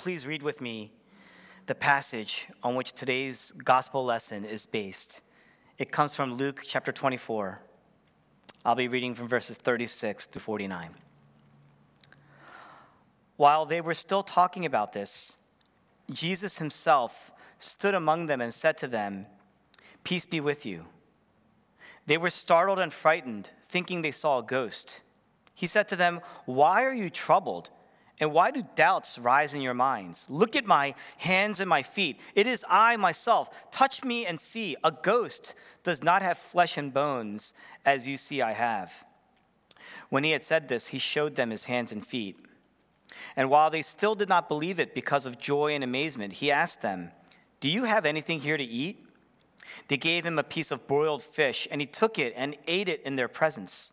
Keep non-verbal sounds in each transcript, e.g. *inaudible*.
please read with me the passage on which today's gospel lesson is based? It comes from Luke chapter 24. I'll be reading from verses 36 to 49. While they were still talking about this, Jesus himself stood among them and said to them, Peace be with you. They were startled and frightened, thinking they saw a ghost. He said to them, Why are you troubled? And why do doubts rise in your minds? Look at my hands and my feet. It is I myself. Touch me and see. A ghost does not have flesh and bones, as you see I have. When he had said this, he showed them his hands and feet. And while they still did not believe it because of joy and amazement, he asked them, Do you have anything here to eat? They gave him a piece of broiled fish, and he took it and ate it in their presence.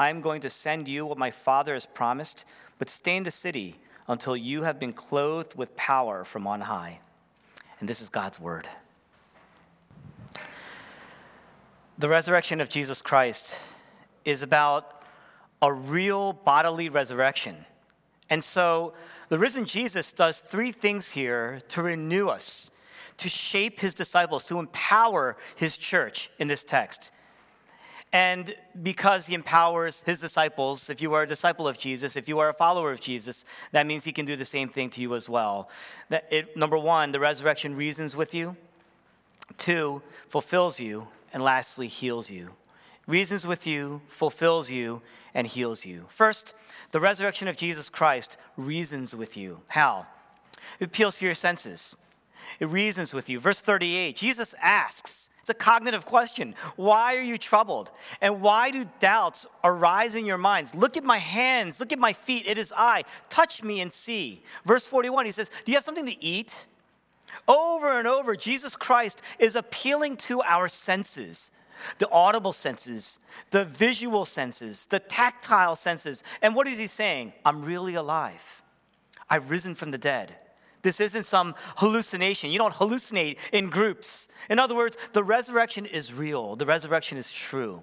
I am going to send you what my Father has promised, but stay in the city until you have been clothed with power from on high. And this is God's word. The resurrection of Jesus Christ is about a real bodily resurrection. And so the risen Jesus does three things here to renew us, to shape his disciples, to empower his church in this text. And because he empowers his disciples, if you are a disciple of Jesus, if you are a follower of Jesus, that means he can do the same thing to you as well. That it, number one, the resurrection reasons with you. Two, fulfills you. And lastly, heals you. Reasons with you, fulfills you, and heals you. First, the resurrection of Jesus Christ reasons with you. How? It appeals to your senses. It reasons with you. Verse 38, Jesus asks, a cognitive question. Why are you troubled? And why do doubts arise in your minds? Look at my hands, look at my feet. It is I. Touch me and see. Verse 41, he says, Do you have something to eat? Over and over, Jesus Christ is appealing to our senses the audible senses, the visual senses, the tactile senses. And what is he saying? I'm really alive. I've risen from the dead. This isn't some hallucination. You don't hallucinate in groups. In other words, the resurrection is real, the resurrection is true.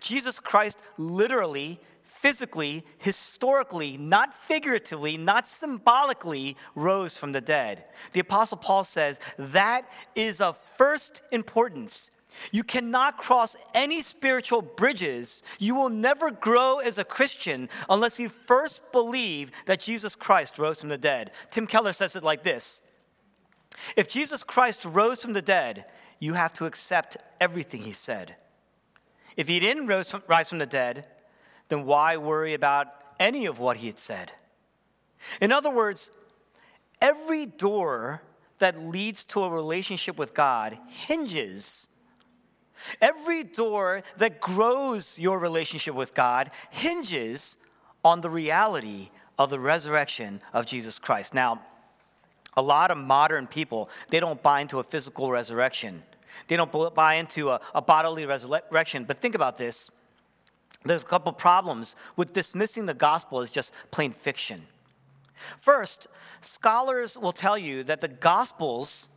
Jesus Christ literally, physically, historically, not figuratively, not symbolically rose from the dead. The Apostle Paul says that is of first importance you cannot cross any spiritual bridges. You will never grow as a Christian unless you first believe that Jesus Christ rose from the dead. Tim Keller says it like this If Jesus Christ rose from the dead, you have to accept everything he said. If he didn't rise from, the dead, then why worry about any of what he had said? In other words, every door that leads to a relationship with God hinges Every door that grows your relationship with God hinges on the reality of the resurrection of Jesus Christ. Now, a lot of modern people, they don't buy into a physical resurrection. They don't buy into a, a bodily resurrection. But think about this. There's a couple problems with dismissing the gospel as just plain fiction. First, scholars will tell you that the gospels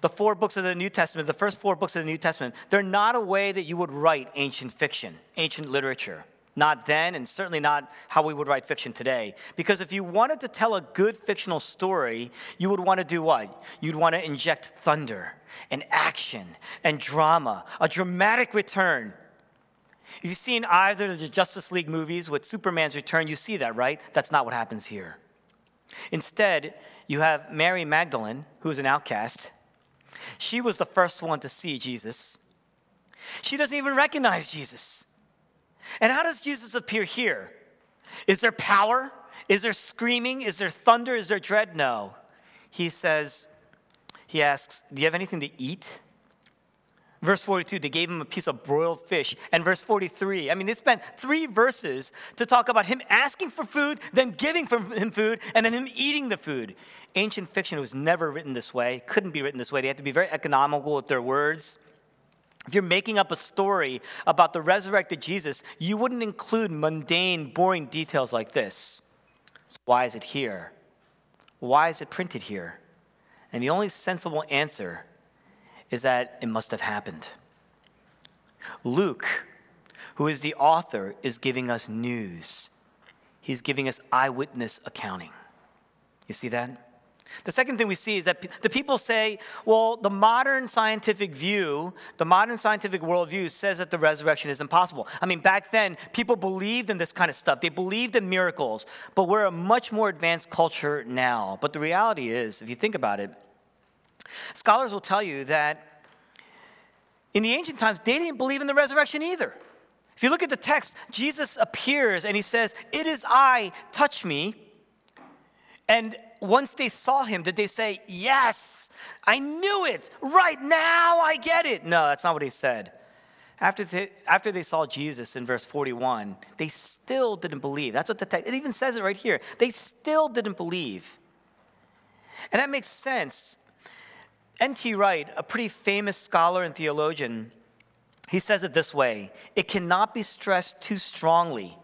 the four books of the New Testament, the first four books of the New Testament, they're not a way that you would write ancient fiction, ancient literature. Not then, and certainly not how we would write fiction today. Because if you wanted to tell a good fictional story, you would want to do what? You'd want to inject thunder and action and drama, a dramatic return. If you've seen either of the Justice League movies with Superman's return, you see that, right? That's not what happens here. Instead, you have Mary Magdalene, who is an outcast, she was the first one to see Jesus. She doesn't even recognize Jesus. And how does Jesus appear here? Is there power? Is there screaming? Is there thunder? Is there dread? No. He says, he asks, Do you have anything to eat? Verse 42, they gave him a piece of broiled fish. And verse 43, I mean, they spent three verses to talk about him asking for food, then giving him food, and then him eating the food. Ancient fiction was never written this way, couldn't be written this way. They had to be very economical with their words. If you're making up a story about the resurrected Jesus, you wouldn't include mundane, boring details like this. So why is it here? Why is it printed here? And the only sensible answer is that it must have happened. Luke, who is the author, is giving us news. He's giving us eyewitness accounting. You see that? The second thing we see is that the people say, well, the modern scientific view, the modern scientific worldview says that the resurrection is impossible. I mean, back then, people believed in this kind of stuff. They believed in miracles, but we're a much more advanced culture now. But the reality is, if you think about it, scholars will tell you that in the ancient times, they didn't believe in the resurrection either. If you look at the text, Jesus appears and he says, It is I, touch me. And once they saw him, did they say, Yes, I knew it. Right now, I get it? No, that's not what he said. After they, after they saw Jesus in verse 41, they still didn't believe. That's what the text, it even says it right here. They still didn't believe. And that makes sense. N.T. Wright, a pretty famous scholar and theologian, he says it this way It cannot be stressed too strongly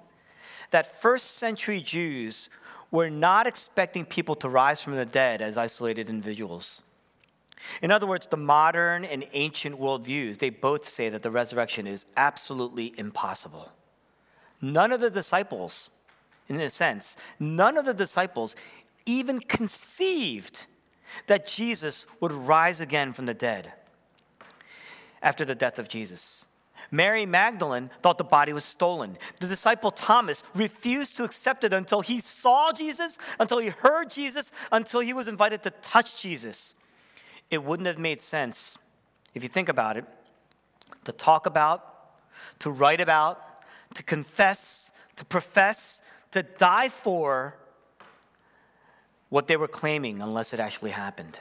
that first century Jews we're not expecting people to rise from the dead as isolated individuals. In other words, the modern and ancient worldviews, they both say that the resurrection is absolutely impossible. None of the disciples, in a sense, none of the disciples even conceived that Jesus would rise again from the dead after the death of Jesus. Mary Magdalene thought the body was stolen. The disciple Thomas refused to accept it until he saw Jesus, until he heard Jesus, until he was invited to touch Jesus. It wouldn't have made sense, if you think about it, to talk about, to write about, to confess, to profess, to die for what they were claiming unless it actually happened.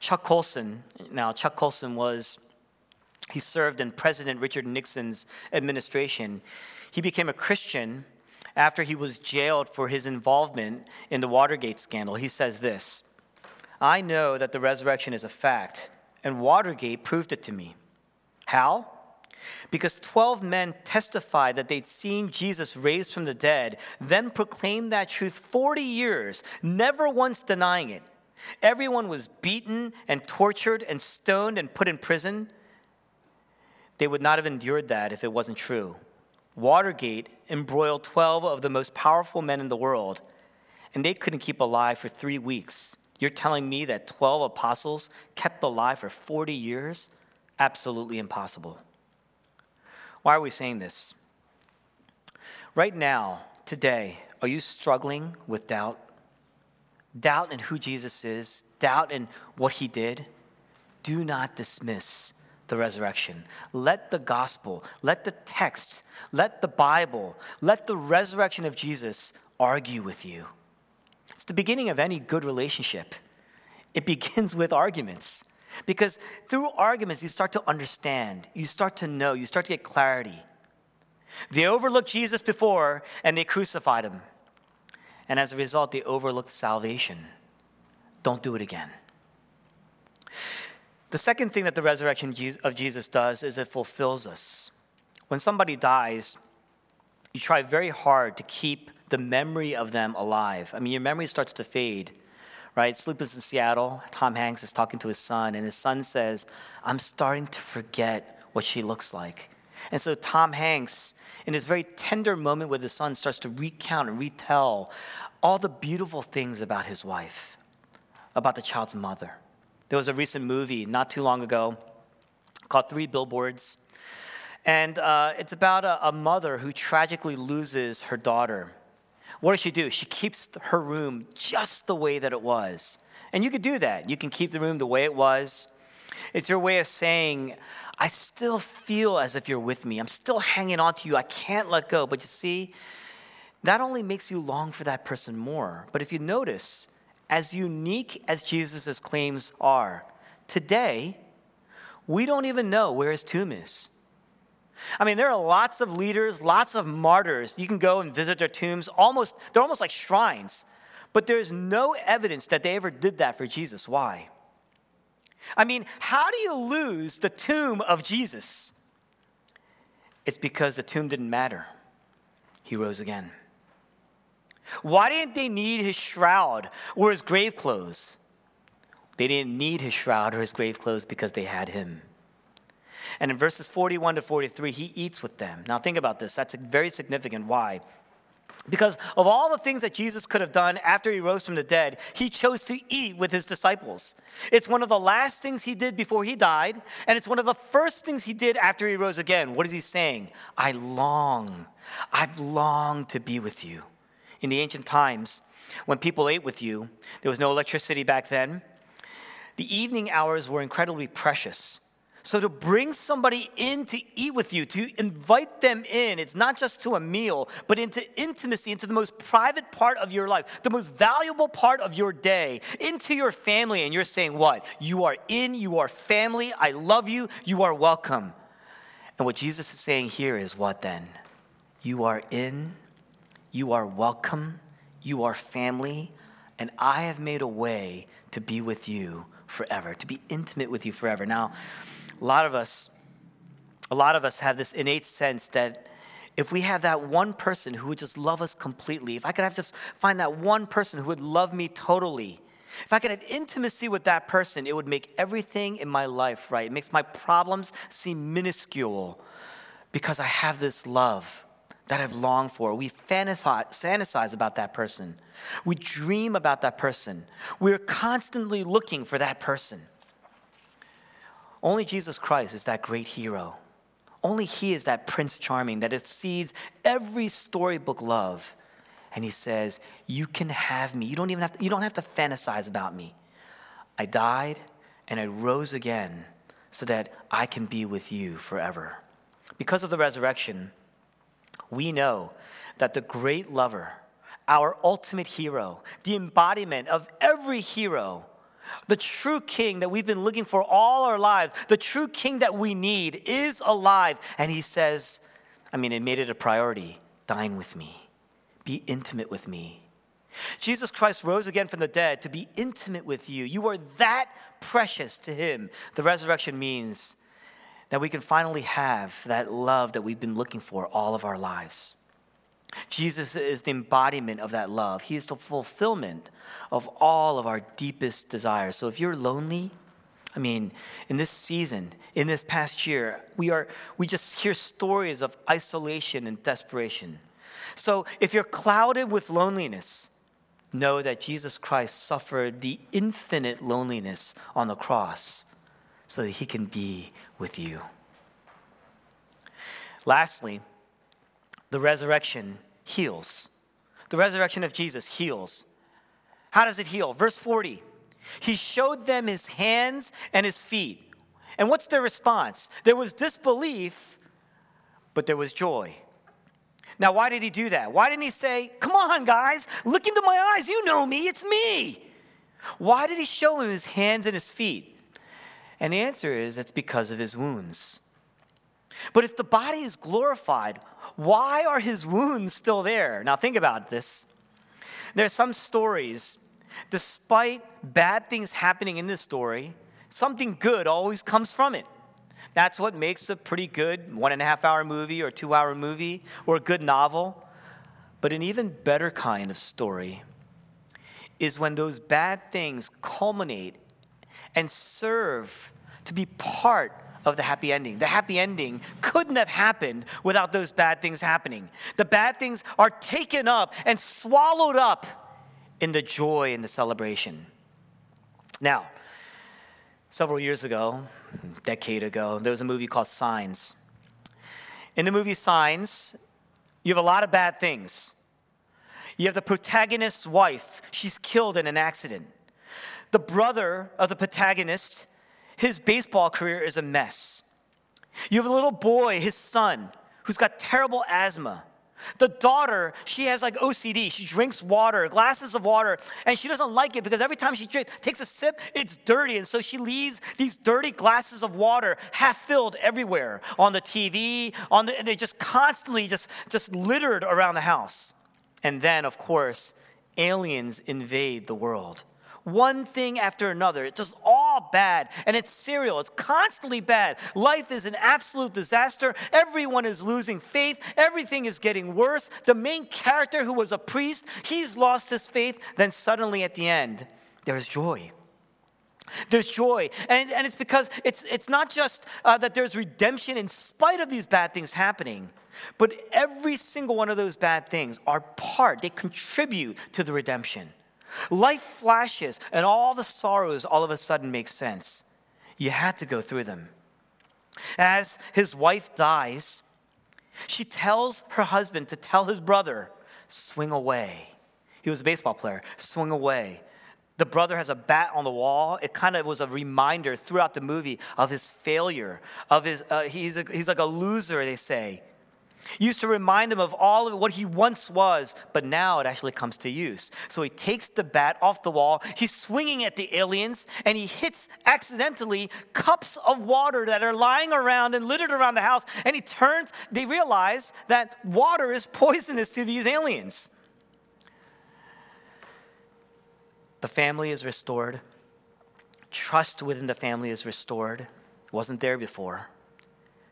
Chuck Colson, now, Chuck Colson was he served in President Richard Nixon's administration. He became a Christian after he was jailed for his involvement in the Watergate scandal. He says this I know that the resurrection is a fact, and Watergate proved it to me. How? Because 12 men testified that they'd seen Jesus raised from the dead, then proclaimed that truth 40 years, never once denying it. Everyone was beaten and tortured and stoned and put in prison. They would not have endured that if it wasn't true. Watergate embroiled 12 of the most powerful men in the world, and they couldn't keep alive for three weeks. You're telling me that 12 apostles kept alive for 40 years? Absolutely impossible. Why are we saying this? Right now, today, are you struggling with doubt? Doubt in who Jesus is, doubt in what he did? Do not dismiss the resurrection. Let the gospel, let the text, let the Bible, let the resurrection of Jesus argue with you. It's the beginning of any good relationship. It begins with arguments. Because through arguments, you start to understand, you start to know, you start to get clarity. They overlooked Jesus before and they crucified him. And as a result, they overlooked salvation. Don't do it again. The second thing that the resurrection of Jesus does is it fulfills us. When somebody dies, you try very hard to keep the memory of them alive. I mean, your memory starts to fade, right? Sleepless in Seattle, Tom Hanks is talking to his son, and his son says, I'm starting to forget what she looks like. And so Tom Hanks, in this very tender moment with his son, starts to recount and retell all the beautiful things about his wife, about the child's mother. There was a recent movie not too long ago called Three Billboards. And uh, it's about a, a mother who tragically loses her daughter. What does she do? She keeps her room just the way that it was. And you could do that. You can keep the room the way it was. It's your way of saying, I still feel as if you're with me. I'm still hanging on to you. I can't let go. But you see, that only makes you long for that person more. But if you notice, as unique as Jesus' claims are, today we don't even know where his tomb is. I mean, there are lots of leaders, lots of martyrs. You can go and visit their tombs, almost, they're almost like shrines. But there's no evidence that they ever did that for Jesus. Why? I mean, how do you lose the tomb of Jesus? It's because the tomb didn't matter. He rose again. Why didn't they need his shroud or his grave clothes? They didn't need his shroud or his grave clothes because they had him. And in verses 41 to 43, he eats with them. Now, think about this. That's very significant. Why? Because of all the things that Jesus could have done after he rose from the dead, he chose to eat with his disciples. It's one of the last things he did before he died, and it's one of the first things he did after he rose again. What is he saying? I long, I've longed to be with you. In the ancient times, when people ate with you, there was no electricity back then. The evening hours were incredibly precious. So to bring somebody in to eat with you, to invite them in, it's not just to a meal, but into intimacy, into the most private part of your life, the most valuable part of your day, into your family. And you're saying, What? You are in, you are family, I love you, you are welcome. And what Jesus is saying here is what then? You are in, you are welcome, you are family, and I have made a way to be with you forever, to be intimate with you forever. Now, a lot of us, a lot of us have this innate sense that if we have that one person who would just love us completely, if I could have just find that one person who would love me totally, if I could have intimacy with that person, it would make everything in my life right. It makes my problems seem minuscule because I have this love that I've longed for. We fantasize, fantasize about that person. We dream about that person. We're constantly looking for that person. Only Jesus Christ is that great hero. Only He is that Prince Charming that exceeds every storybook love. And He says, You can have me. You don't even have to, you don't have to fantasize about me. I died and I rose again so that I can be with you forever. Because of the resurrection, we know that the great lover, our ultimate hero, the embodiment of every hero, the true king that we've been looking for all our lives, the true king that we need is alive. And he says, I mean, it made it a priority dine with me, be intimate with me. Jesus Christ rose again from the dead to be intimate with you. You are that precious to him. The resurrection means that we can finally have that love that we've been looking for all of our lives. Jesus is the embodiment of that love. He is the fulfillment of all of our deepest desires. So if you're lonely, I mean, in this season, in this past year, we are we just hear stories of isolation and desperation. So if you're clouded with loneliness, know that Jesus Christ suffered the infinite loneliness on the cross so that he can be with you. Lastly, the resurrection heals. The resurrection of Jesus heals. How does it heal? Verse 40 He showed them his hands and his feet. And what's their response? There was disbelief, but there was joy. Now, why did he do that? Why didn't he say, Come on, guys, look into my eyes. You know me, it's me. Why did he show him his hands and his feet? And the answer is it's because of his wounds. But if the body is glorified, why are his wounds still there? Now, think about this. There are some stories, despite bad things happening in this story, something good always comes from it. That's what makes a pretty good one and a half hour movie or two hour movie or a good novel. But an even better kind of story is when those bad things culminate and serve to be part of the happy ending. The happy ending couldn't have happened without those bad things happening. The bad things are taken up and swallowed up in the joy and the celebration. Now, several years ago, a decade ago, there was a movie called Signs. In the movie Signs, you have a lot of bad things. You have the protagonist's wife, she's killed in an accident. The brother of the protagonist his baseball career is a mess. You have a little boy, his son, who's got terrible asthma. The daughter, she has like OCD. She drinks water, glasses of water, and she doesn't like it because every time she drink, takes a sip, it's dirty. And so she leaves these dirty glasses of water half filled everywhere on the TV, on the, and they're just constantly just, just littered around the house. And then, of course, aliens invade the world one thing after another. It's just all bad. And it's serial, it's constantly bad. Life is an absolute disaster. Everyone is losing faith. Everything is getting worse. The main character, who was a priest, he's lost his faith. Then suddenly at the end, there's joy. There's joy. And, and it's because it's, it's not just uh, that there's redemption in spite of these bad things happening, but every single one of those bad things are part, they contribute to the redemption. Life flashes, and all the sorrows all of a sudden make sense. You had to go through them. As his wife dies, she tells her husband to tell his brother, swing away. He was a baseball player, swing away. The brother has a bat on the wall. It kind of was a reminder throughout the movie of his failure, of his, uh, he's, a, he's like a loser, they say used to remind him of all of what he once was, but now it actually comes to use. So he takes the bat off the wall, he's swinging at the aliens, and he hits accidentally cups of water that are lying around and littered around the house. And he turns, they realize that water is poisonous to these aliens. The family is restored, trust within the family is restored. It wasn't there before.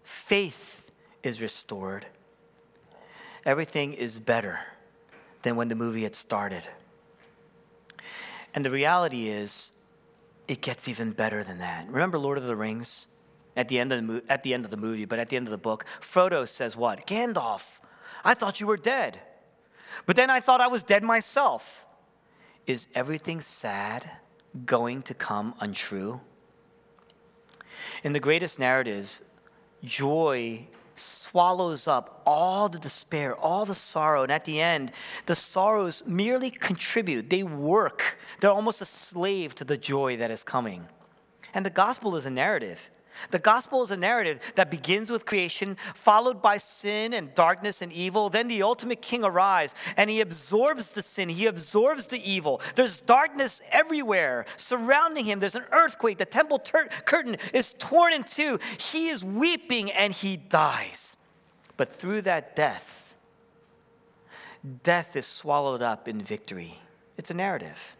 Faith is restored everything is better than when the movie had started. And the reality is, it gets even better than that. Remember Lord of the Rings? At the, end of the mo- at the end of the movie, but at the end of the book, Frodo says, What? Gandalf, I thought you were dead. But then I thought I was dead myself. Is everything sad going to come untrue? In the greatest narratives, joy swallows up all the despair, all the sorrow. And at the end, the sorrows merely contribute, they work. They're almost a slave to the joy that is coming. And the gospel is a narrative. The gospel is a narrative that begins with creation, followed by sin and darkness and evil. Then the ultimate king arrives and he absorbs the sin, he absorbs the evil. There's darkness everywhere surrounding him. There's an earthquake. The temple ter- curtain is torn in two. He is weeping and he dies. But through that death, death is swallowed up in victory. It's a narrative.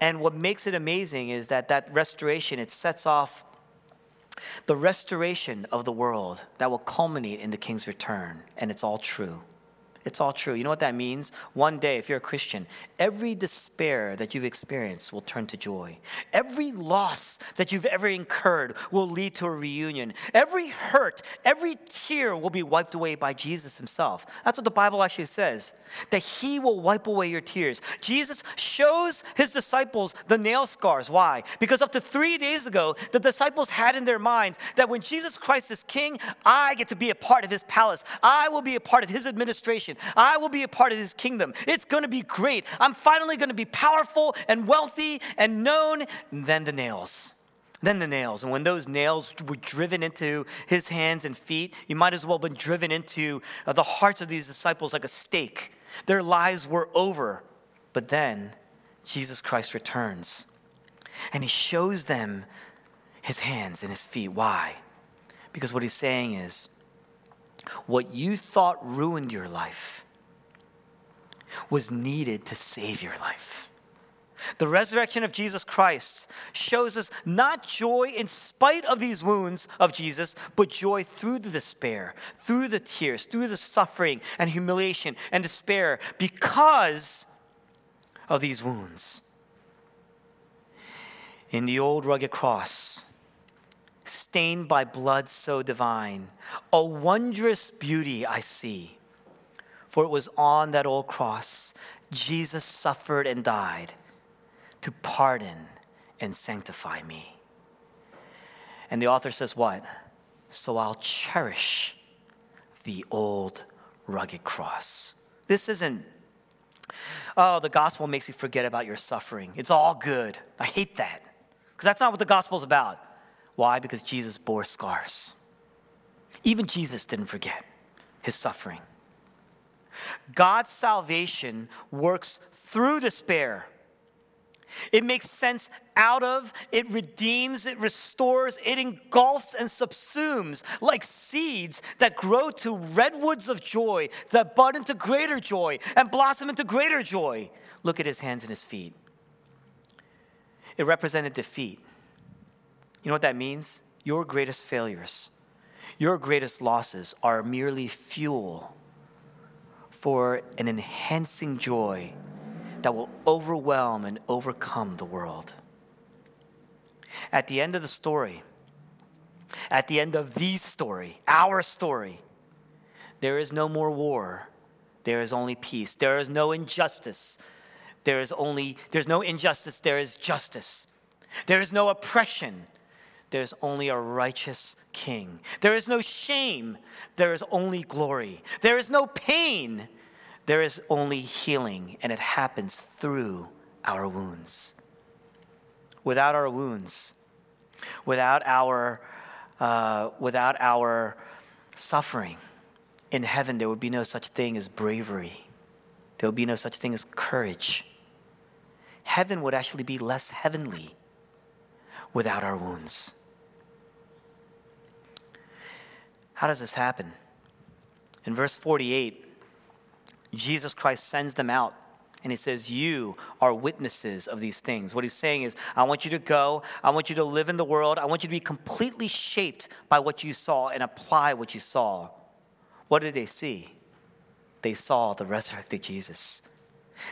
And what makes it amazing is that that restoration, it sets off the restoration of the world that will culminate in the king's return, and it's all true. It's all true. You know what that means? One day, if you're a Christian, every despair that you've experienced will turn to joy. Every loss that you've ever incurred will lead to a reunion. Every hurt, every tear will be wiped away by Jesus himself. That's what the Bible actually says, that he will wipe away your tears. Jesus shows his disciples the nail scars. Why? Because up to three days ago, the disciples had in their minds that when Jesus Christ is king, I get to be a part of his palace, I will be a part of his administration. I will be a part of his kingdom. It's going to be great. I'm finally going to be powerful and wealthy and known. And then the nails. Then the nails. And when those nails were driven into his hands and feet, you might as well have been driven into uh, the hearts of these disciples like a stake. Their lives were over. But then Jesus Christ returns and he shows them his hands and his feet. Why? Because what he's saying is, what you thought ruined your life was needed to save your life. The resurrection of Jesus Christ shows us not joy in spite of these wounds of Jesus, but joy through the despair, through the tears, through the suffering and humiliation and despair because of these wounds. In the old rugged cross, stained by blood so divine. A wondrous beauty I see. For it was on that old cross Jesus suffered and died to pardon and sanctify me. And the author says, What? So I'll cherish the old rugged cross. This isn't, oh, the gospel makes you forget about your suffering. It's all good. I hate that. Because that's not what the gospel's about. Why? Because Jesus bore scars. Even Jesus didn't forget his suffering. God's salvation works through despair. It makes sense out of, it redeems, it restores, it engulfs and subsumes like seeds that grow to redwoods of joy, that bud into greater joy and blossom into greater joy. Look at his hands and his feet. It represented defeat. You know what that means? Your greatest failures, your greatest losses are merely fuel for an enhancing joy that will overwhelm and overcome the world. At the end of the story, at the end of the story, our story, there is no more war. There is only peace. There is no injustice. There is only there's no injustice, there is justice. There is no oppression. There's only a righteous king. There is no shame. There is only glory. There is no pain. There is only healing, and it happens through our wounds. Without our wounds, without our, uh, without our suffering, in heaven there would be no such thing as bravery. There would be no such thing as courage. Heaven would actually be less heavenly without our wounds. How does this happen? In verse 48, Jesus Christ sends them out and he says, You are witnesses of these things. What he's saying is, I want you to go. I want you to live in the world. I want you to be completely shaped by what you saw and apply what you saw. What did they see? They saw the resurrected Jesus.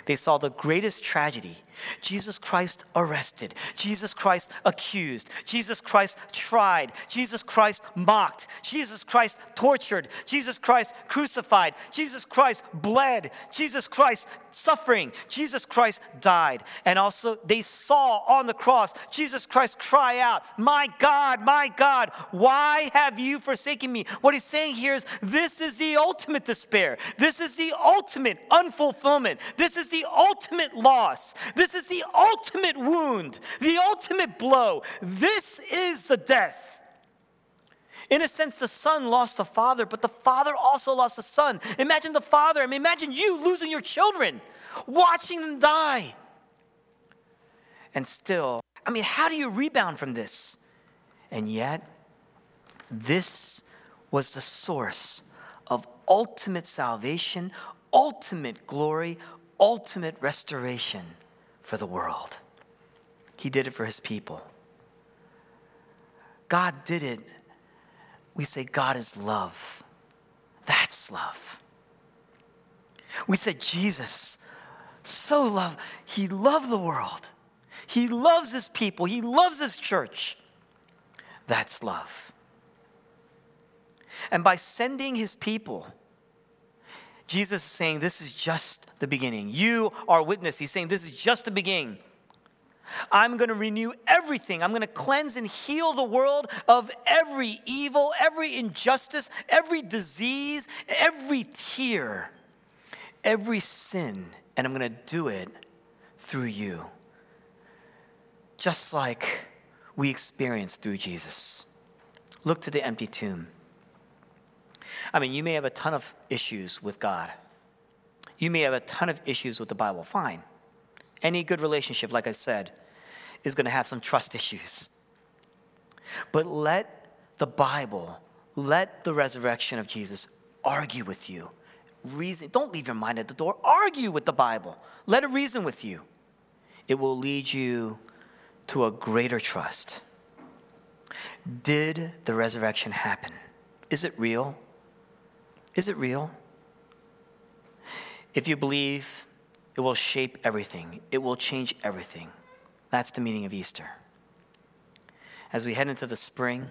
They saw the greatest tragedy Jesus Christ arrested, Jesus Christ accused, Jesus Christ tried, Jesus Christ mocked, Jesus Christ tortured, Jesus Christ crucified, Jesus Christ bled, Jesus Christ suffering, Jesus Christ died. And also, they saw on the cross Jesus Christ cry out, My God, my God, why have you forsaken me? What he's saying here is this is the ultimate despair, this is the ultimate unfulfillment, this is the ultimate loss. This is the ultimate wound, the ultimate blow. This is the death. In a sense, the son lost the father, but the father also lost the son. Imagine the father, I mean, imagine you losing your children, watching them die. And still, I mean, how do you rebound from this? And yet, this was the source of ultimate salvation, ultimate glory, ultimate restoration for the world. He did it for his people. God did it. We say God is love. That's love. We say Jesus, so love. He loved the world. He loves his people. He loves his church. That's love. And by sending his people, Jesus is saying, This is just the beginning. You are witness. He's saying, This is just the beginning. I'm going to renew everything. I'm going to cleanse and heal the world of every evil, every injustice, every disease, every tear, every sin. And I'm going to do it through you. Just like we experienced through Jesus. Look to the empty tomb. I mean, you may have a ton of issues with God. You may have a ton of issues with the Bible. Fine. Any good relationship, like I said, is going to have some trust *laughs* issues. But let the Bible, let the resurrection of Jesus argue with you. Reason, don't leave your mind at the door. Argue with the Bible. Let it reason with you. It will lead you to a greater trust. Did the resurrection happen? Is it real? Is it real? If you believe, it will shape everything, it will change everything. That's the meaning of Easter. As we head into the spring,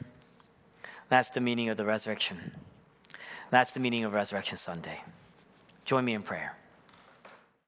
that's the meaning of the resurrection. That's the meaning of Resurrection Sunday. Join me in prayer.